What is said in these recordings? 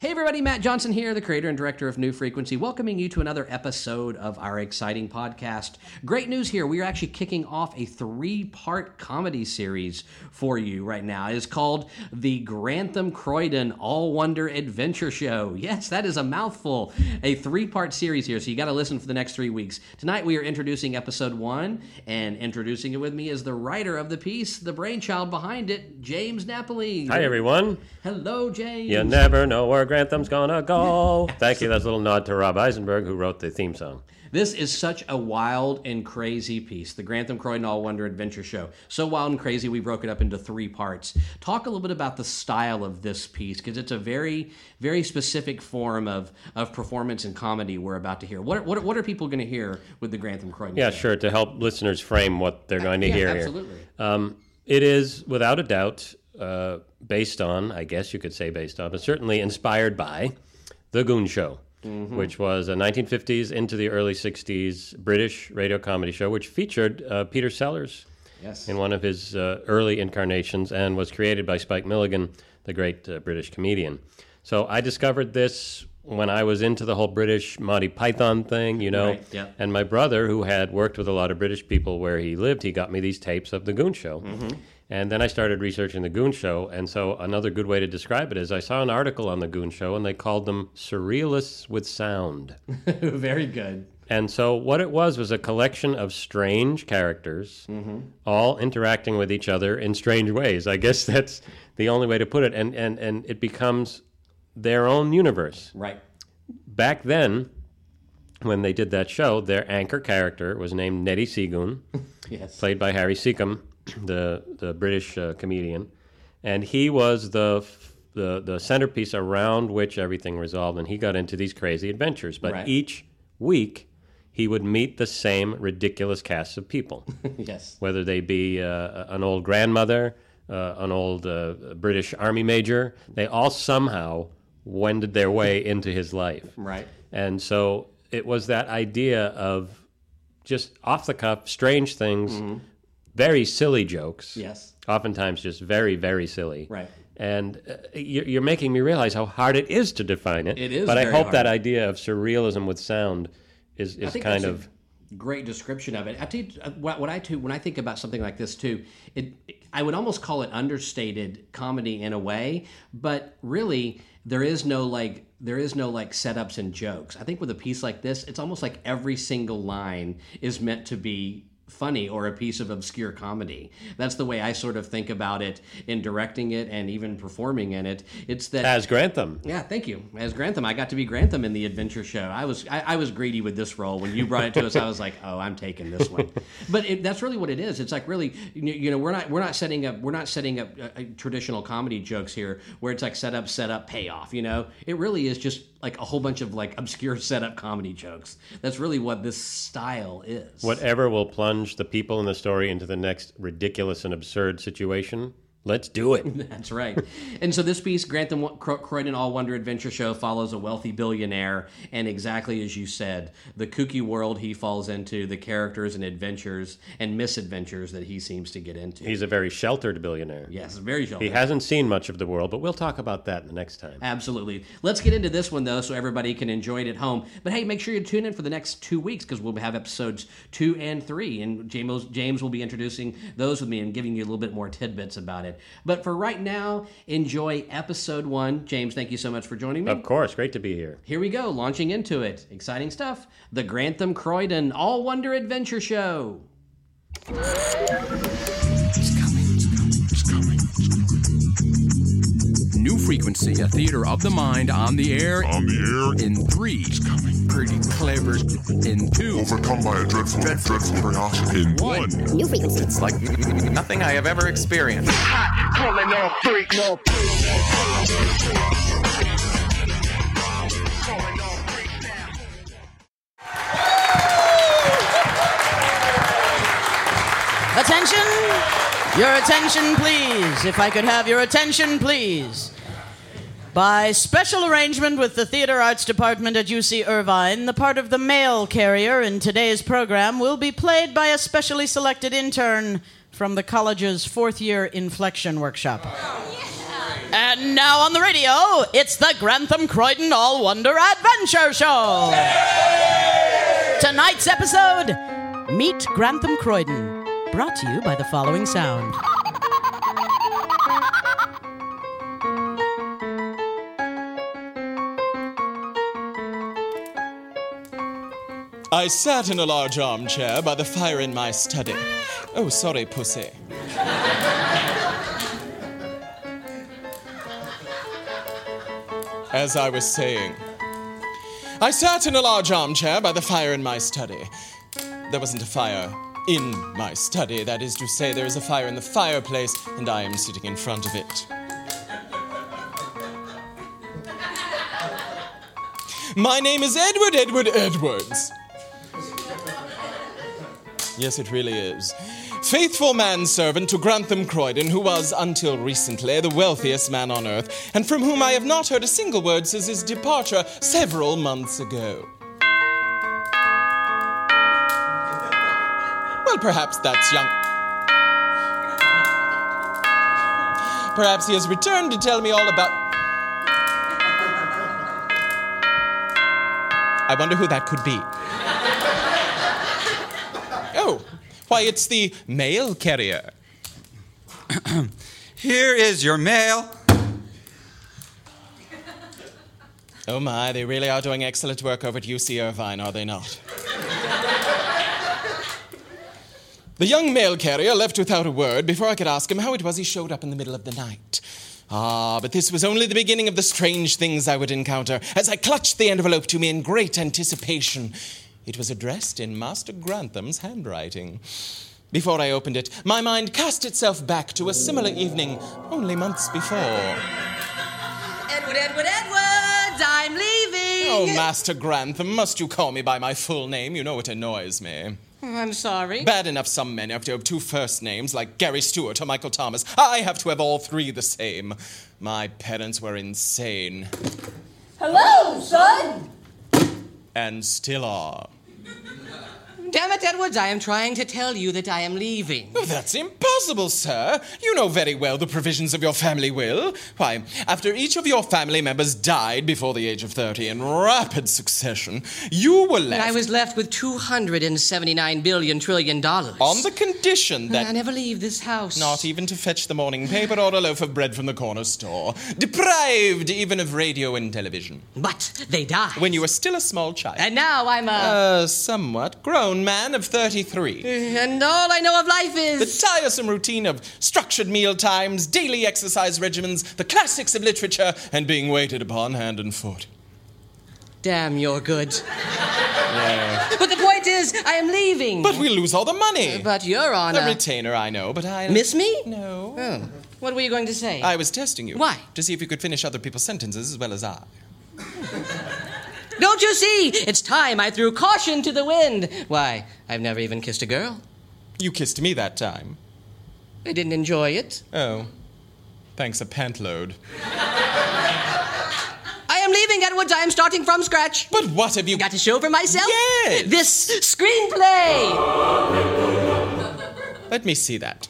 Hey everybody, Matt Johnson here, the creator and director of New Frequency, welcoming you to another episode of our exciting podcast. Great news here. We are actually kicking off a three part comedy series for you right now. It is called the Grantham Croydon All Wonder Adventure Show. Yes, that is a mouthful. A three part series here, so you got to listen for the next three weeks. Tonight we are introducing episode one, and introducing it with me is the writer of the piece, the brainchild behind it, James Napoli. Hi, everyone. Hello, James. You never know where Grantham's gonna go. Thank you. That's a little nod to Rob Eisenberg, who wrote the theme song. This is such a wild and crazy piece, the Grantham Croydon All Wonder Adventure Show. So wild and crazy, we broke it up into three parts. Talk a little bit about the style of this piece, because it's a very, very specific form of, of performance and comedy we're about to hear. What, what, what are people going to hear with the Grantham Croydon Yeah, Show? sure. To help listeners frame what they're going to Yeah, hear absolutely. here. Um, it is, without a doubt, uh, based on, I guess you could say based on, but certainly inspired by The Goon Show, Mm-hmm. which was a 1950s into the early 60s British radio comedy show, which featured uh, Peter Sellers Yes. in one of his uh, early incarnations and was created by Spike Milligan, the great uh, British comedian. So I discovered this when I was into the whole British Monty Python thing, you know. Right, yeah. And my brother, who had worked with a lot of British people where he lived, he got me these tapes of The Goon Show. Mm-hmm. And then I started researching The Goon Show. And so another good way to describe it is I saw an article on The Goon Show and they called them surrealists with sound. very good. And so what it was was a collection of strange characters, Mm-hmm. all interacting with each other in strange ways. I guess that's the only way to put it. And and and it becomes their own universe. Right. Back then, when they did that show, their anchor character was named Neddie Seagoon, Yes. played by Harry Secombe, the the British uh, comedian, and he was the. The, the centerpiece around which everything resolved, and he got into these crazy adventures. But Right. each week, he would meet the same ridiculous cast of people, yes. whether they be uh, an old grandmother, uh, an old uh, British army major. They all somehow wended their way into his life. Right. And so it was that idea of just off the cuff, strange things, very silly jokes. Yes. Oftentimes just very, very silly. Right. And uh, you're making me realize how hard it is to define it. It is But I hope hard. that idea of surrealism with sound is, is think kind of. great description of it. I you, uh, what, what I too when I think about something like this too, it I would almost call it understated comedy in a way, but really there is no like there is no like setups and jokes. I think with a piece like this, it's almost like every single line is meant to be funny or a piece of obscure comedy. That's the way I sort of think about it in directing it and even performing in it. It's that As Grantham. yeah, thank you. As Grantham, I got to be Grantham in the adventure show. I was I, I was greedy with this role. When you brought it to us, I was like, oh, I'm taking this one. But it, that's really what it is. It's like really, you know, we're not we're not setting up we're not setting up uh, uh, traditional comedy jokes here, where it's like set up, set up, payoff. You know, it really is just like a whole bunch of like obscure setup comedy jokes. That's really what this style is. Whatever will plunge the people in the story into the next ridiculous and absurd situation, let's do it. That's right. and so this piece, Grantham Cro- Croydon All Wonder Adventure Show, follows a wealthy billionaire, and exactly as you said, the kooky world he falls into, the characters and adventures and misadventures that he seems to get into. He's a very sheltered billionaire. yes, very sheltered. He hasn't seen much of the world, but we'll talk about that the next time. Absolutely. Let's get into this one though, so everybody can enjoy it at home. But hey, make sure you tune in for the next two weeks because we'll have episodes two and three, and James James will be introducing those with me and giving you a little bit more tidbits about it. But for right now, enjoy episode one. James, thank you so much for joining me. Of course, great to be here. Here we go, launching into it. Exciting stuff. The Grantham Croydon All Wonder Adventure Show. New Frequency, a theater of the mind on the air On the air, in three. Pretty clever in two. overcome by a dreadful, dreadful curiosity. In One. New frequency. It's like nothing I have ever experienced. calling all freaks. No. Attention! Your attention, please. If I could have your attention, please. By special arrangement with the Theater Arts Department at UC Irvine, the part of the mail carrier in today's program will be played by a specially selected intern from the college's fourth year inflection workshop. And now on the radio, it's the Grantham Croydon All Wonder Adventure Show. Tonight's episode Meet Grantham Croydon, brought to you by the following sound. I sat in a large armchair by the fire in my study. Oh, sorry, pussy. As I was saying, I sat in a large armchair by the fire in my study. There wasn't a fire in my study, that is to say, there is a fire in the fireplace, and I am sitting in front of it. My name is Edward Edward Edwards. Yes, it really is. Faithful manservant to Grantham Croydon, who was, until recently, the wealthiest man on earth, and from whom I have not heard a single word since his departure several months ago. Well, perhaps that's young. Perhaps he has returned to tell me all about. I wonder who that could be. Why, it's the mail carrier. Here is your mail. Oh my, they really are doing excellent work over at UC Irvine, are they not? the young mail carrier left without a word before I could ask him how it was he showed up in the middle of the night. Ah, but this was only the beginning of the strange things I would encounter as I clutched the envelope to me in great anticipation. It was addressed in Master Grantham's handwriting. Before I opened it, my mind cast itself back to a similar evening only months before. Edward, Edward, Edwards, I'm leaving. Oh, Master Grantham, must you call me by my full name? You know it annoys me. I'm sorry. Bad enough some men have to have two first names, like Gary Stewart or Michael Thomas. I have to have all three the same. My parents were insane, Hello, son. and still are. Damn it, Edwards, I am trying to tell you that I am leaving. Oh, that's impossible, sir. You know very well the provisions of your family will. Why, after each of your family members died before the age of 30 in rapid succession, you were left. And I was left with 279 billion trillion dollars. on the condition that. I never leave this house. not even to fetch the morning paper or a loaf of bread from the corner store, deprived even of radio and television, But they died. when you were still a small child. And now I'm a. a somewhat grown man of 33. and all I know of life is. The tiresome routine of structured meal times, daily exercise regimens, the classics of literature, and being waited upon hand and foot. Damn, you're good. Yeah. But the point is, I am leaving. But we lose all the money. But you're on the a. retainer, I know, but I. Miss me? No. Oh. What were you going to say? I was testing you. Why? To see if you could finish other people's sentences as well as I. Don't you see? It's time I threw caution to the wind. Why, I've never even kissed a girl. You kissed me that time. I didn't enjoy it. Oh. Thanks a pant load. I am leaving, Edwards. I am starting from scratch. But what have you Got to show for myself? Yes. This screenplay! Let me see that.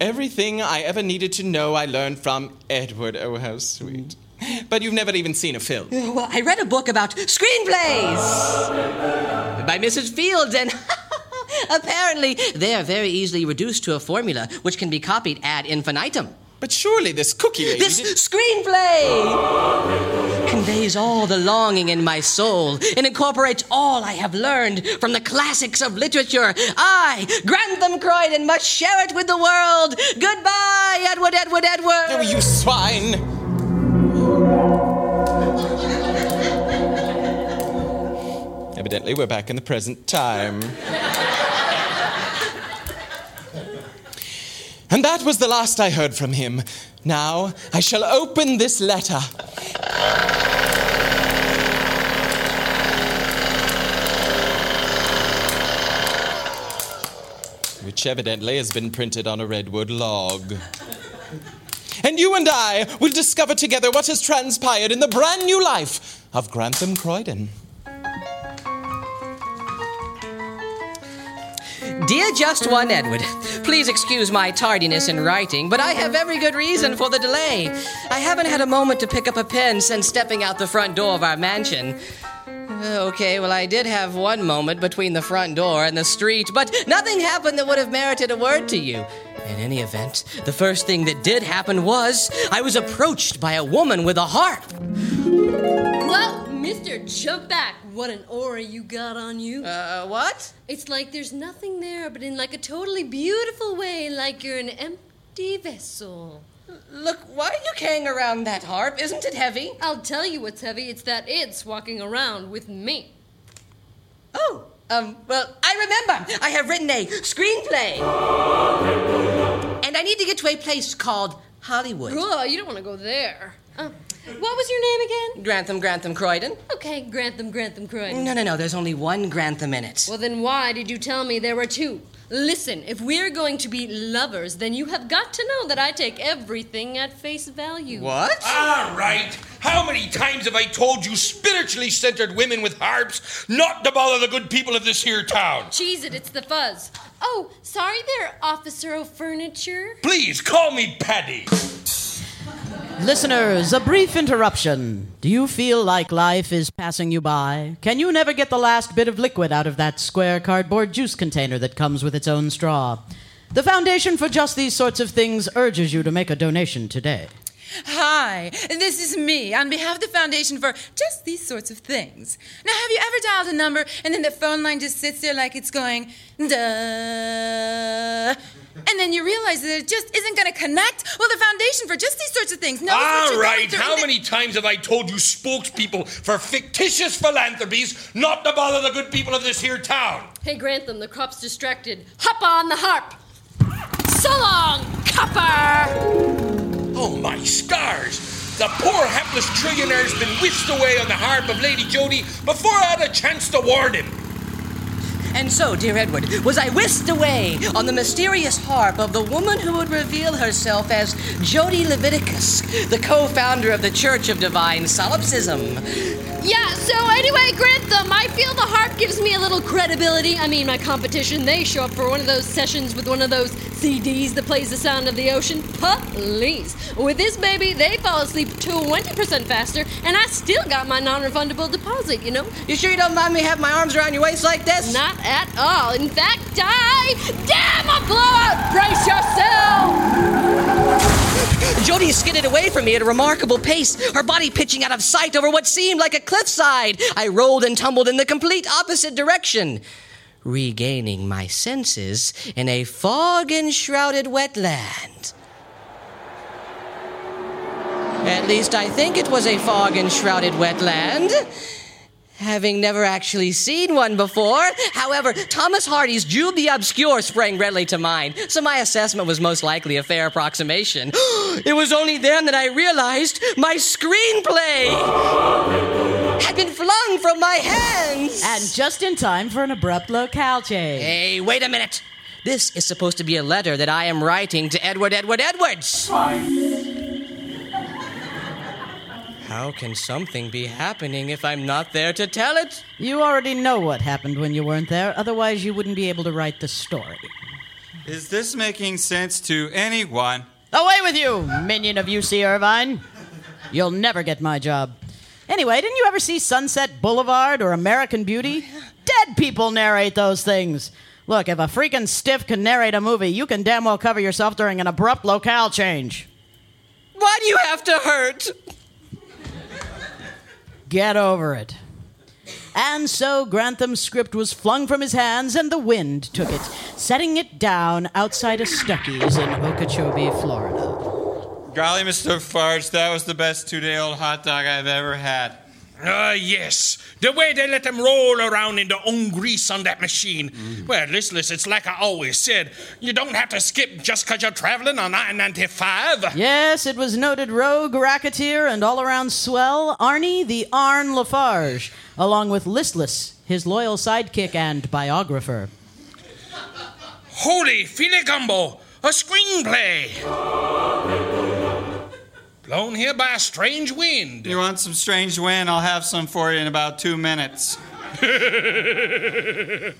Everything I ever needed to know I learned from Edward. Oh, how sweet. But you've never even seen a film. Well, I read a book about screenplays by Mrs. Fields, and apparently they are very easily reduced to a formula which can be copied ad infinitum. But surely this cookie lady. This did- screenplay conveys all the longing in my soul and incorporates all I have learned from the classics of literature. I, Grantham Croydon, must share it with the world. Goodbye, Edward, Edward, Edward. Oh, you swine! Evidently, we're back in the present time. and that was the last I heard from him. Now, I shall open this letter. Which evidently has been printed on a redwood log. And you and I will discover together what has transpired in the brand new life of Grantham Croydon. Dear Just One Edward, Please excuse my tardiness in writing, but I have every good reason for the delay. I haven't had a moment to pick up a pen since stepping out the front door of our mansion. Uh, okay, well, I did have one moment between the front door and the street, but nothing happened that would have merited a word to you. In any event, the first thing that did happen was I was approached by a woman with a harp. Whoa, Mister, jump back. What an aura you got on you. Uh, what? It's like there's nothing there, but in like a totally beautiful way, like you're an empty vessel. Look, why are you carrying around that harp? Isn't it heavy? I'll tell you what's heavy. It's that it's walking around with me. Oh, um, well, I remember. I have written a screenplay. And I need to get to a place called Hollywood. Ugh, you don't want to go there. Uh, what was your name again? Grantham, Grantham, Croydon. Okay, Grantham, Grantham, Croydon. No, no, no, there's only one Grantham in it. Well, then why did you tell me there were two? Listen, if we're going to be lovers, then you have got to know that I take everything at face value. What? All right. How many times have I told you spiritually centered women with harps not to bother the good people of this here town? Cheese it, it's the fuzz. Oh, sorry there, Officer O'Furniture. Please call me Paddy. Listeners, a brief interruption. Do you feel like life is passing you by? Can you never get the last bit of liquid out of that square cardboard juice container that comes with its own straw? The Foundation for Just These Sorts of Things urges you to make a donation today. Hi, this is me on behalf of the Foundation for just these sorts of things. Now, have you ever dialed a number and then the phone line just sits there like it's going, duh? And then you realize that it just isn't going to connect? Well, the Foundation for just these sorts of things knows what All you're right. going through, How and they- many times have I told you spokespeople for fictitious philanthropies not to bother the good people of this here town? Hey, Grantham, the crop's distracted. Hop on the harp. So long, copper! Oh, my stars! The poor hapless trillionaire's been whisked away on the harp of Lady Jody before I had a chance to warn him. And so, dear Edward, was I whisked away on the mysterious harp of the woman who would reveal herself as Jody Leviticus, the co founder of the Church of Divine Solipsism. Yeah, so anyway, Grantham, I feel the harp gives me a little credibility. I mean, my competition, they show up for one of those sessions with one of those CDs that plays the sound of the ocean. Please. With this baby, they fall asleep 20% faster, and I still got my non refundable deposit, you know? You sure you don't mind me having my arms around your waist like this? Not at all. In fact, I. Damn, a blowout! Brace yourself! Jody skidded away from me at a remarkable pace, her body pitching out of sight over what seemed like a cliffside. I rolled and tumbled in the complete opposite direction, regaining my senses in a fog enshrouded wetland. At least I think it was a fog enshrouded wetland. Having never actually seen one before. However, Thomas Hardy's Jude the Obscure sprang readily to mind, so my assessment was most likely a fair approximation. it was only then that I realized my screenplay had been flung from my hands. And just in time for an abrupt locale change. Hey, wait a minute. This is supposed to be a letter that I am writing to Edward Edward Edwards. How can something be happening if I'm not there to tell it? You already know what happened when you weren't there, otherwise, you wouldn't be able to write the story. Is this making sense to anyone? Away with you, minion of UC Irvine! You'll never get my job. Anyway, didn't you ever see Sunset Boulevard or American Beauty? Dead people narrate those things. Look, if a freaking stiff can narrate a movie, you can damn well cover yourself during an abrupt locale change. Why do you have to hurt? Get over it. And so Grantham's script was flung from his hands, and the wind took it, setting it down outside a Stuckey's in Okeechobee, Florida. Golly, Mr. Farge, that was the best two day old hot dog I've ever had. Ah, yes. The way they let them roll around in their own grease on that machine. Well, listen, listen, it's like I always said. You don't have to skip just 'cause you're traveling on I 95. Yes, it was noted rogue racketeer and all around swell Arnie the Arn Lafarge, along with Listless, his loyal sidekick and biographer. Holy filigumbo! A screenplay! Blown here by a strange wind. You want some strange wind? I'll have some for you in about two minutes. I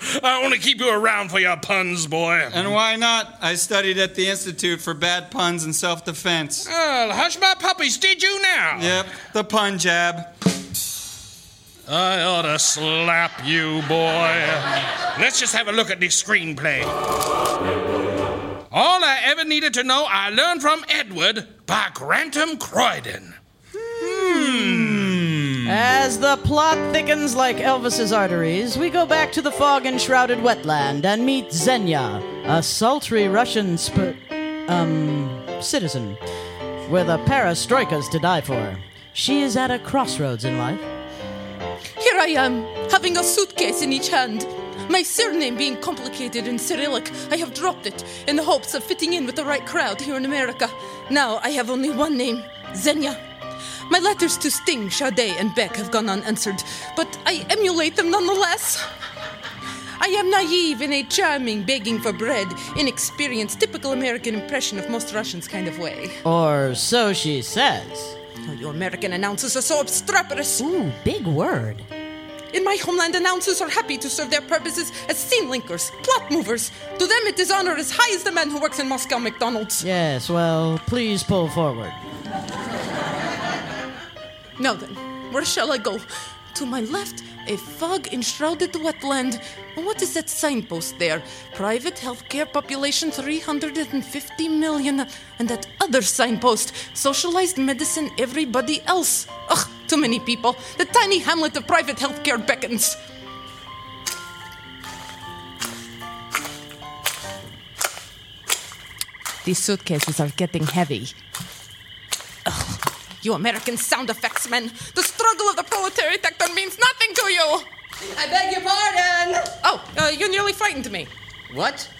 only keep you around for your puns, boy. And why not? I studied at the Institute for Bad Puns and Self Defense. Well, hush my puppies, did you now? Yep, the pun jab. I ought to slap you, boy. Let's just have a look at this screenplay. All I ever needed to know, I learned from Edward by Grantham Croydon. As the plot thickens like Elvis's arteries, we go back to the fog enshrouded wetland and meet Xenia, a sultry Russian sp- um citizen with a perestroikas to die for. She is at a crossroads in life. Here I am, having a suitcase in each hand. My surname being complicated in Cyrillic, I have dropped it in the hopes of fitting in with the right crowd here in America. Now I have only one name Xenia. My letters to Sting, Sade, and Beck have gone unanswered, but I emulate them nonetheless. I am naive in a charming, begging for bread, inexperienced, typical American impression of most Russians kind of way. Or so she says. Oh, you American announcers are so obstreperous. Ooh, big word. In my homeland, announcers are happy to serve their purposes as scene linkers, plot movers. To them, it is honor as high as the man who works in Moscow McDonald's. Yes, well, please pull forward. Now then, where shall I go? To my left, a fog enshrouded wetland. What is that signpost there? Private healthcare population 350 million. And that other signpost, socialized medicine, everybody else. Ugh, too many people. The tiny hamlet of private healthcare beckons. These suitcases are getting heavy. You American sound effects men, the struggle of the proletariat sector means nothing to you! I beg your pardon! Oh, uh, you nearly frightened me. What?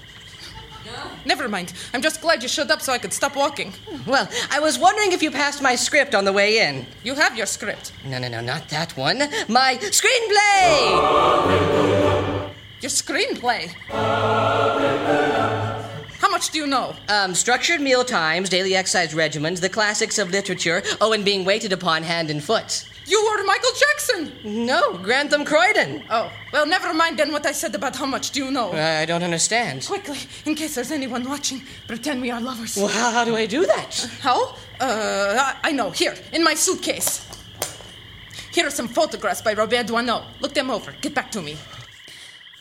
Never mind. I'm just glad you showed up so I could stop walking. Well, I was wondering if you passed my script on the way in. You have your script. No, no, no, not that one. My screenplay! Your screenplay? Much do you know? Um, structured meal times, daily exercise regimens, the classics of literature, oh, and being waited upon hand and foot. You were Michael Jackson! No, Grantham Croydon. Oh, well, never mind then what I said about how much do you know. I don't understand. Quickly, in case there's anyone watching, pretend we are lovers. Well, how, how do I do that? How? Uh, I, I know. Here, in my suitcase. Here are some photographs by Robert Doisneau. Look them over. Get back to me.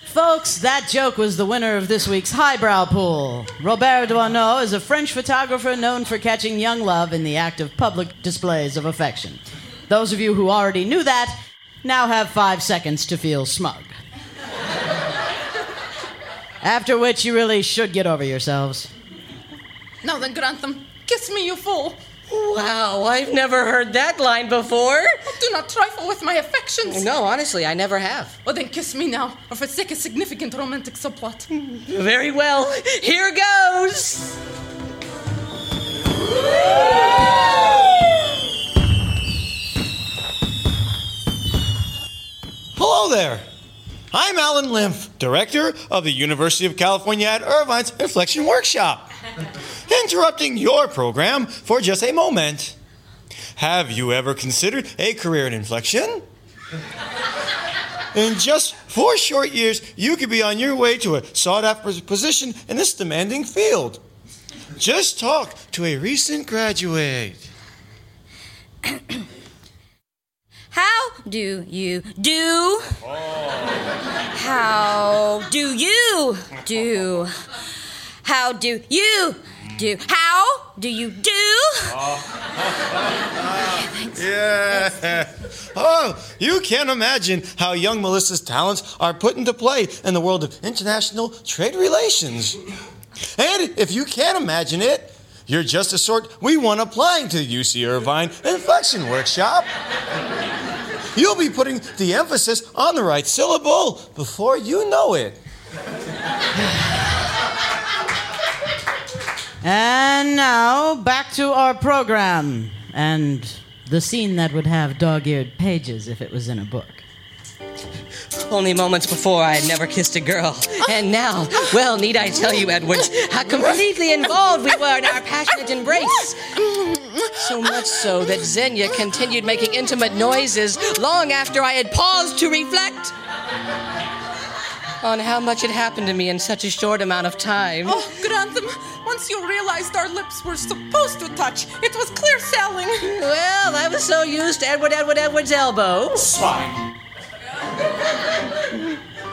Folks, that joke was the winner of this week's highbrow pool. Robert Doisneau is a French photographer known for catching young love in the act of public displays of affection. Those of you who already knew that now have five seconds to feel smug. After which, you really should get over yourselves. Now then, Grantham, kiss me, you fool. Wow, I've never heard that line before. Oh, do not trifle with my affections. No, honestly, I never have. Well, then kiss me now, or forsake a significant romantic subplot. Very well. Here goes. Hello there. I'm Alan Lymph, director of the University of California at Irvine's Inflection Workshop. Interrupting your program for just a moment. Have you ever considered a career in inflection? In just four short years, you could be on your way to a sought after position in this demanding field. Just talk to a recent graduate. How do you do? How do you do? How do you do? How do you do? Yeah. Oh, you can't imagine how young Melissa's talents are put into play in the world of international trade relations. And if you can't imagine it, you're just the sort we want applying to the UC Irvine Inflection Workshop. You'll be putting the emphasis on the right syllable before you know it. And now, back to our program and the scene that would have dog eared pages if it was in a book. Only moments before I had never kissed a girl. And now, well, need I tell you, Edwards, how completely involved we were in our passionate embrace. So much so that Xenia continued making intimate noises long after I had paused to reflect. On how much had happened to me in such a short amount of time. Oh, Grantham, once you realized our lips were supposed to touch, it was clear sailing. Well, I was so used to Edward, Edward, Edward's elbow. Swine.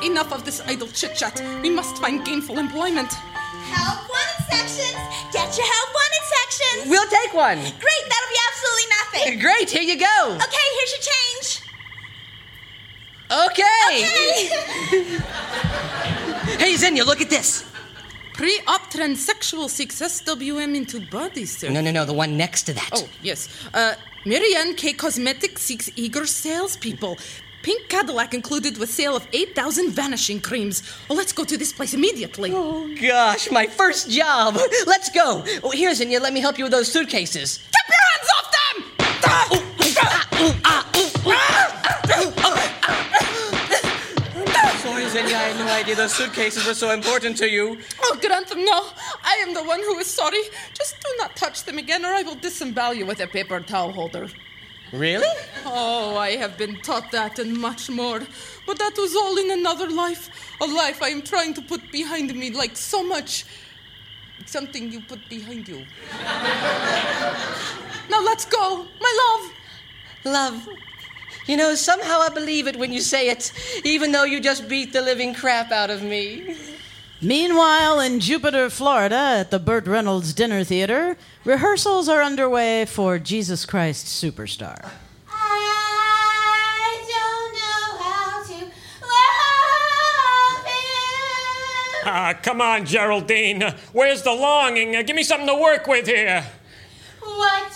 Enough of this idle chit chat. We must find gainful employment. Help wanted sections. Get your help wanted sections. We'll take one. Great, that'll be absolutely nothing. Great, here you go. Okay, here's your change. Okay. hey, Xenia, look at this. Pre-op transsexual success WM into body surgery. No, no, no, the one next to that. Oh, yes. Uh, Marianne K. Cosmetics seeks eager salespeople. Pink Cadillac included with sale of 8,000 vanishing creams. Oh, let's go to this place immediately. Oh, gosh, my first job. Let's go. Oh, here, Xenia, let me help you with those suitcases. Keep your hands off them! Sorry, Xenia, I idea those suitcases were so important to you. Oh, Grantham, no. I am the one who is sorry. Just do not touch them again, or I will disembowel you with a paper towel holder. Really? Oh, I have been taught that and much more. But that was all in another life. A life I am trying to put behind me, like so much. Something you put behind you. now let's go, my love. Love. You know, somehow I believe it when you say it, even though you just beat the living crap out of me. Meanwhile, in Jupiter, Florida, at the Burt Reynolds Dinner Theater, rehearsals are underway for Jesus Christ Superstar. I don't know how to love Ah, come on, Geraldine. Where's the longing? Uh, give me something to work with here. what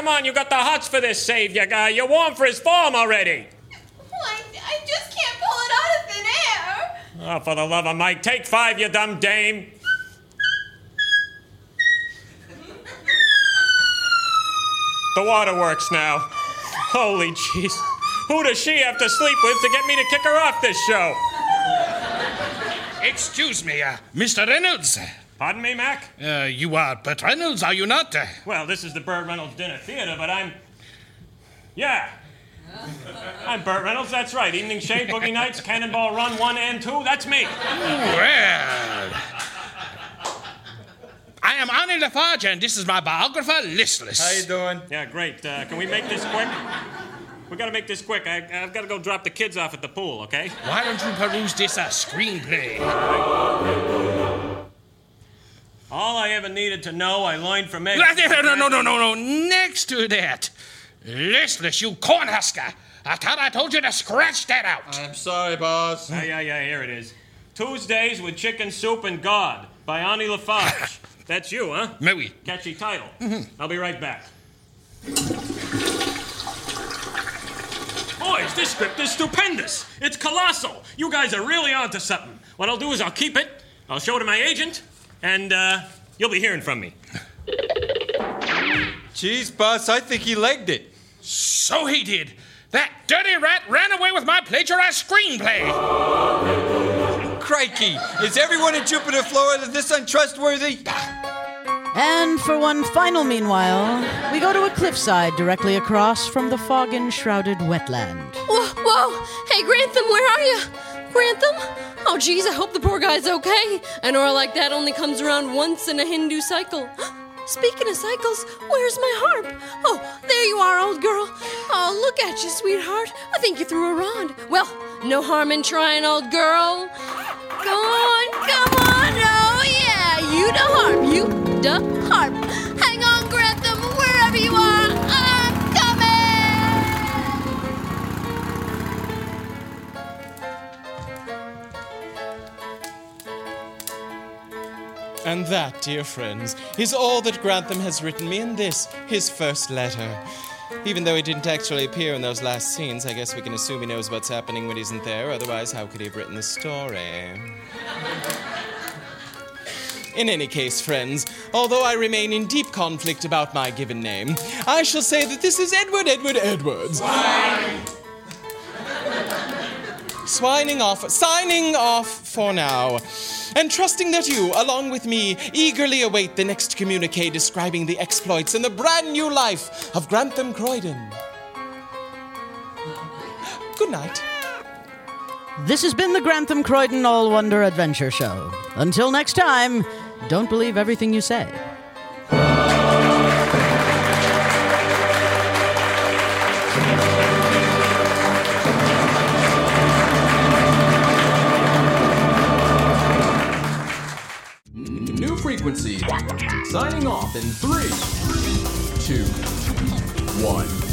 come on. You got the hots for this savior guy. You're warm for his farm already. I, I just can't pull it out of thin air. Oh, for the love of Mike, take five, you dumb dame. The water works now. Holy jeez. Who does she have to sleep with to get me to kick her off this show? Excuse me, uh, Mr. Reynolds. Pardon me, Mac? Uh, you are Burt Reynolds, are you not? Well, this is the Burt Reynolds Dinner Theater, but I'm. Yeah. I'm Burt Reynolds, that's right. Evening Shade, Boogie Nights, Cannonball Run 1 and 2, that's me. well. I am Arnie Lafarge, and this is my biographer, Listless. How you doing? Yeah, great. Uh, can we make this quick? We gotta make this quick. I, I've gotta go drop the kids off at the pool, okay? Why don't you peruse this uh, screenplay? All I ever needed to know, I learned from Ed. No, no, no, no, no, no. Next to that. Listless, you cornhusker. I thought I told you to scratch that out. I'm sorry, boss. Yeah, yeah, yeah, here it is. Tuesdays with Chicken Soup and God by Arnie Lafarge. That's you, huh? Maybe. Catchy title. Mm-hmm. I'll be right back. Boys, this script is stupendous. It's colossal. You guys are really onto something. What I'll do is I'll keep it, I'll show it to my agent, and uh, you'll be hearing from me. Jeez, boss, I think he legged it. So he did. That dirty rat ran away with my plagiarized screenplay. Crikey, is everyone in Jupiter, Florida this untrustworthy? And for one final meanwhile, we go to a cliffside directly across from the fog enshrouded wetland. Whoa, whoa! Hey, Grantham, where are you? Grantham? Oh, geez, I hope the poor guy's okay. An aura like that only comes around once in a Hindu cycle. Speaking of cycles, where's my harp? Oh, there you are, old girl. Oh, look at you, sweetheart. I think you threw a rod. Well, no harm in trying, old girl. Go on, come on. Oh, yeah, you the harp. You the And that, dear friends, is all that Grantham has written me in this, his first letter. Even though he didn't actually appear in those last scenes, I guess we can assume he knows what's happening when he isn't there, otherwise, how could he have written the story? In any case, friends, although I remain in deep conflict about my given name, I shall say that this is Edward Edward Edwards. Swining off, signing off for now, and trusting that you, along with me, eagerly await the next communique describing the exploits and the brand new life of Grantham Croydon. Good night. This has been the Grantham Croydon All Wonder Adventure Show. Until next time, don't believe everything you say. Frequency. Signing off in three, two, one.